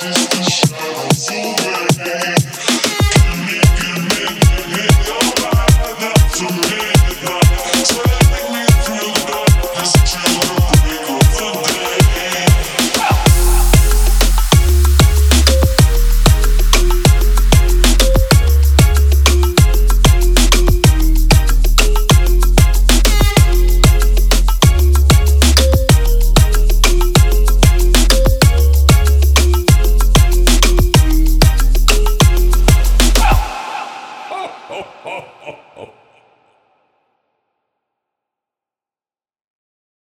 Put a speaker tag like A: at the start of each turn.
A: just show.